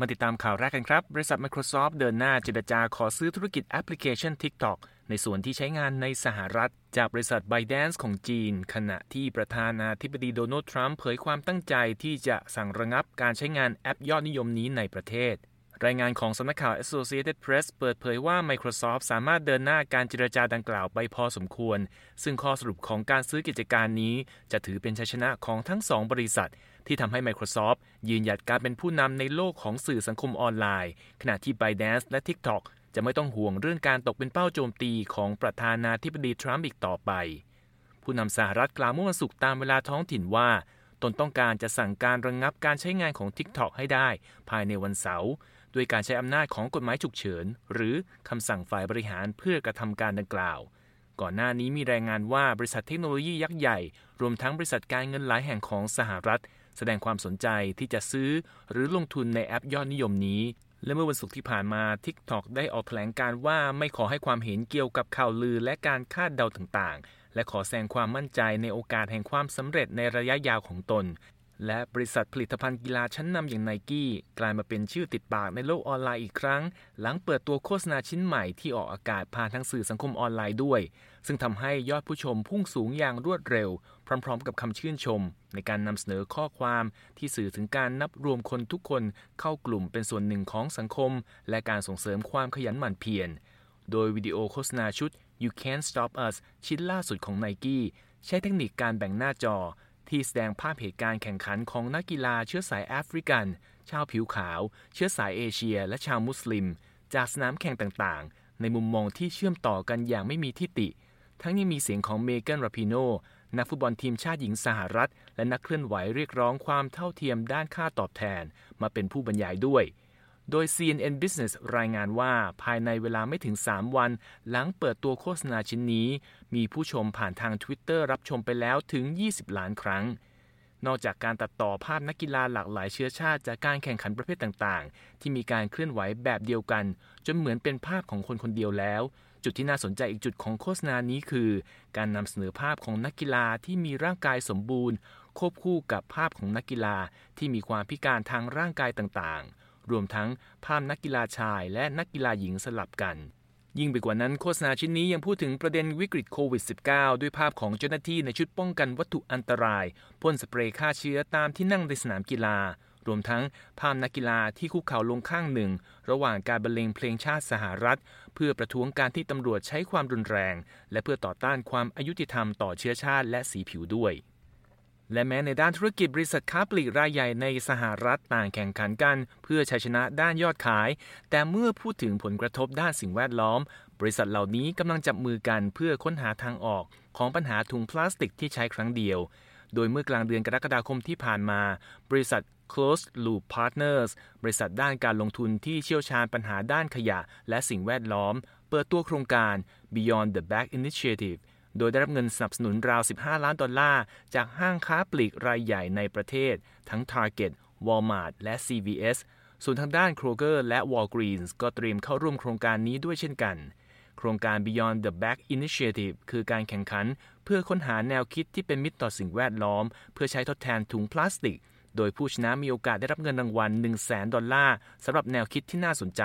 มาติดตามข่าวแรกกันครับ บริษัท Microsoft เดินหน้าเจรจาขอซื้อธุรกิจแอปพลิเคชัน TikTok ในส่วนที่ใช้งานในสหรัฐ จากบริษัท ByteDance ของจีน ขณะที่ประธานาธิบดีโดนัลด์ทรัมป์เผยความตั้งใจที่จะสั่งระงับการใช้งานแอปยอดนิยมนี้ในประเทศ รายงานของสำนักข่าว Associated Press เปิดเผยว่า Microsoft สามารถเดินหน้าการเจรจาดังกล่าวไปพอสมควร ซึ่งข้อสรุปของการซื้อกิจการนี้ จะถือเป็นชัยชนะของทั้งสองบริษัท ที่ทำให้ Microsoft ยืนหยัดการเป็นผู้นำในโลกของสื่อสังคมออนไลน์ ขณะที่ ByteDance และ TikTok จะไม่ต้องห่วงเรื่องการตกเป็นเป้าโจมตีของประธานาธิบดีทรัมป์อีกต่อไป ผู้นำสหรัฐกล่าวเมื่อวันศุกร์ตามเวลาท้องถิ่นว่า ตนต้องการจะสั่งการระงงับการใช้งานของ TikTok ให้ได้ ภายในวันเสาร์ ด้วยการใช้อำนาจของกฎหมายฉุกเฉิน หรือคำสั่งฝ่ายบริหารเพื่อกระทำการดังกล่าว ก่อนหน้านี้มีรายงานว่าบริษัทเทคโนโลยียักษ์ใหญ่ รวมทั้งบริษัทการเงินหลายแห่งของสหรัฐ แสดงความสนใจที่จะซื้อหรือลงทุนในแอปยอดนิยมนี้ และเมื่อวันศุกร์ที่ผ่านมา TikTok ได้ออกแถลงการว่าไม่ขอให้ความเห็นเกี่ยวกับข่าวลือและการคาดเดาต่างๆ และขอแสดงความมั่นใจในโอกาสแห่งความสำเร็จในระยะยาวของตน และบริษัทผลิตภัณฑ์กีฬาชั้นนำอย่างไนกี้กลายมาเป็นชื่อติดปากในโลกออนไลน์อีกครั้ง หลังเปิดตัวโฆษณาชิ้นใหม่ที่ออกอากาศผ่านทางสื่อสังคมออนไลน์ด้วย ซึ่งทำให้ยอดผู้ชมพุ่งสูงอย่างรวดเร็ว พร้อม ๆ กับคำชื่นชม ในการนำเสนอข้อความที่สื่อถึงการนับรวมคนทุกคนเข้ากลุ่มเป็นส่วนหนึ่งของสังคม และการส่งเสริมความขยันหมั่นเพียรโดยวิดีโอโฆษณาชุด You Can't Stop Us ชิ้นล่าสุดของไนกี้ใช้เทคนิคการแบ่งหน้าจอ ที่แสดงภาพเหตุการณ์แข่งขันของนักกีฬาเชื้อสายแอฟริกัน ชาวผิวขาว เชื้อสายเอเชีย และชาวมุสลิม จากสนามแข่งต่างๆ ในมุมมองที่เชื่อมต่อกันอย่างไม่มีทิฏฐิทั้งยังมีเสียงของเมเกนราพิโนนักฟุตบอลทีมชาติหญิงสหรัฐ และนักเคลื่อนไหวเรียกร้องความเท่าเทียมด้านค่าตอบแทน มาเป็นผู้บรรยายด้วย โดย CNN Business รายงานว่าภายในเวลาไม่ถึง 3 วัน หลังเปิดตัวโฆษณาชิ้นนี้ มีผู้ชมผ่านทาง Twitter รับชมไปแล้วถึง 20 ล้านครั้ง นอกจากการตัดต่อภาพนักกีฬาหลากหลายเชื้อชาติจากการแข่งขันประเภทต่างๆ ที่มีการเคลื่อนไหวแบบเดียวกัน จนเหมือนเป็นภาพของคนคนเดียวแล้ว จุดที่น่าสนใจอีกจุดของโฆษณานี้คือ การนำเสนอภาพของนักกีฬาที่มีร่างกายสมบูรณ์ ควบคู่กับภาพของนักกีฬาที่มีความพิการทางร่างกายต่างๆ รวมทั้งภาพนักกีฬาชายและนักกีฬาหญิงสลับกัน ยิ่งไปกว่านั้นโฆษณาชิ้นนี้ยังพูดถึงประเด็นวิกฤตโควิด -19 ด้วยภาพของเจ้าหน้าที่ในชุดป้องกันวัตถุอันตรายพ่นสเปรย์ฆ่าเชื้อตามที่นั่งในสนามกีฬารวมทั้งภาพนักกีฬาที่คุกเข่าลงข้างหนึ่ง ระหว่างการบรรเลงเพลงชาติสหรัฐ เพื่อประท้วงการที่ตำรวจใช้ความรุนแรง และเพื่อต่อต้านความอายุติธรรมต่อเชื้อชาติและสีผิวด้วย และแม้ในด้านธุรกิจบริษัทค้าปลีกรายใหญ่ในสหรัฐต่างแข่งขันกัน เพื่อชัยชนะด้านยอดขาย แต่เมื่อพูดถึงผลกระทบด้านสิ่งแวดล้อม บริษัทเหล่านี้กำลังจับมือกันเพื่อค้นหาทางออกของปัญหาถุงพลาสติกที่ใช้ครั้งเดียว โดยเมื่อกลางเดือนกรกฎาคมที่ผ่านมา บริษัท Closed Loop Partners บริษัทด้านการลงทุนที่เชี่ยวชาญปัญหาด้านขยะ และสิ่งแวดล้อม เปิดตัวโครงการ Beyond the Bag Initiative โดยได้รับเงินสนับสนุนราว 15 ล้านดอลลาร์ จากห้างค้าปลีกรายใหญ่ในประเทศ ทั้ง Target, Walmart และ CVS ส่วนทางด้าน Kroger และ Walgreens ก็เตรียมเข้าร่วมโครงการนี้ด้วยเช่นกัน โครงการ Beyond the Bag Initiative คือการแข่งขัน เพื่อค้นหาแนวคิดที่เป็นมิตรต่อสิ่งแวดล้อม เพื่อใช้ทดแทนถุงพลาสติก โดยผู้ชนะมีโอกาสได้รับเงินรางวัล 1 0 0 0 0ดอลลาร์สำหรับแนวคิดที่น่าสนใจ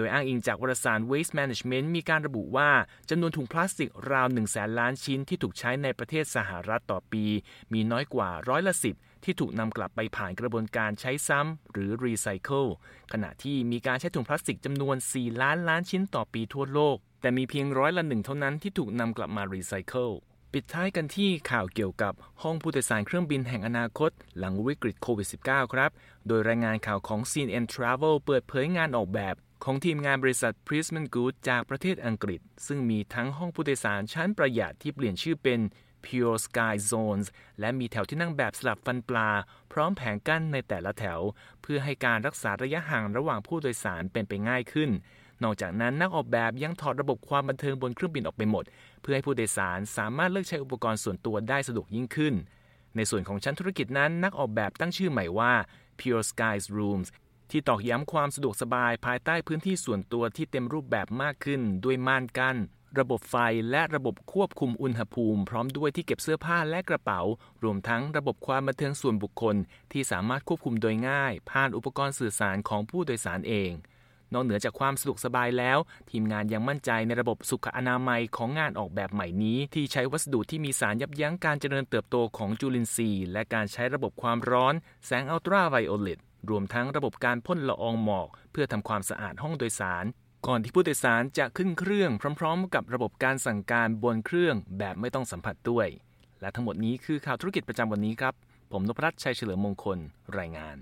โดยอ้างอิงจากวารสาร Waste Management มีการระบุว่าจำนวนถุงพลาสติกราว 1 0 0 0 0แสนล้านชิ้นที่ถูกใช้ในประเทศสหรัฐต่อปี มีน้อยกว่าร้อยละสิบที่ถูกนำกลับไปผ่านกระบวนการใช้ซ้ำหรือรีไซเคิลขณะที่มีการใช้ถุงพลาสติกจำนวน 4 ล้านล้านชิ้นต่อปีทั่วโลก แต่มีเพียงร้อยละหนึ่งเท่านั้นที่ถูกนำกลับมารีไซเคิลปิดท้ายกันที่ข่าวเกี่ยวกับห้องผู้โดยสารเครื่องบินแห่งอนาคต หลังวิกฤตโควิด -19 ครับ โดยรายงานข่าวของ CNN Travel เปิดเผยงานออกแบบ ของทีมงานบริษัท Prisman Good จากประเทศอังกฤษ ซึ่งมีทั้งห้องผู้โดยสารชั้นประหยัดที่เปลี่ยนชื่อเป็น Pure Sky Zones และมีแถวที่นั่งแบบสลับฟันปลา พร้อมแผงกั้นในแต่ละแถว เพื่อให้การรักษาระยะห่างระหว่างผู้โดยสารเป็นไปง่ายขึ้น นอกจากนั้นนักออกแบบยังถอดระบบความบันเทิงบนเครื่องบินออกไปหมด เพื่อให้ผู้โดยสารสามารถเลือกใช้อุปกรณ์ส่วนตัวได้สะดวกยิ่งขึ้น ในส่วนของชั้นธุรกิจนั้น นักออกแบบตั้งชื่อใหม่ว่า Pure Skies Rooms ที่ตอกย้ำความสะดวกสบายภายใต้พื้นที่ส่วนตัวที่เต็มรูปแบบมากขึ้น ด้วยม่านกั้น ระบบไฟและระบบควบคุมอุณหภูมิ พร้อมด้วยที่เก็บเสื้อผ้าและกระเป๋า รวมทั้งระบบความบันเทิงส่วนบุคคล ที่สามารถควบคุมโดยง่าย ผ่านอุปกรณ์สื่อสารของผู้โดยสารเอง นอกเหนือจากความสะดวกสบายแล้ว ทีมงานยังมั่นใจในระบบสุขอนามัยของงานออกแบบใหม่นี้ ที่ใช้วัสดุที่มีสารยับยั้งการเจริญเติบโตของจุลินทรีย์ และการใช้ระบบความร้อน แสงอัลตราไวโอเลต รวมทั้งระบบการพ่นละอองหมอก เพื่อทำความสะอาดห้องโดยสาร ก่อนที่ผู้โดยสารจะขึ้นเครื่องพร้อม ๆ กับระบบการสั่งการบนเครื่องแบบไม่ต้องสัมผัสด้วย และทั้งหมดนี้คือข่าวธุรกิจประจำวันนี้ครับ ผมนพรัตน์ชัยเฉลิมมงคลรายงาน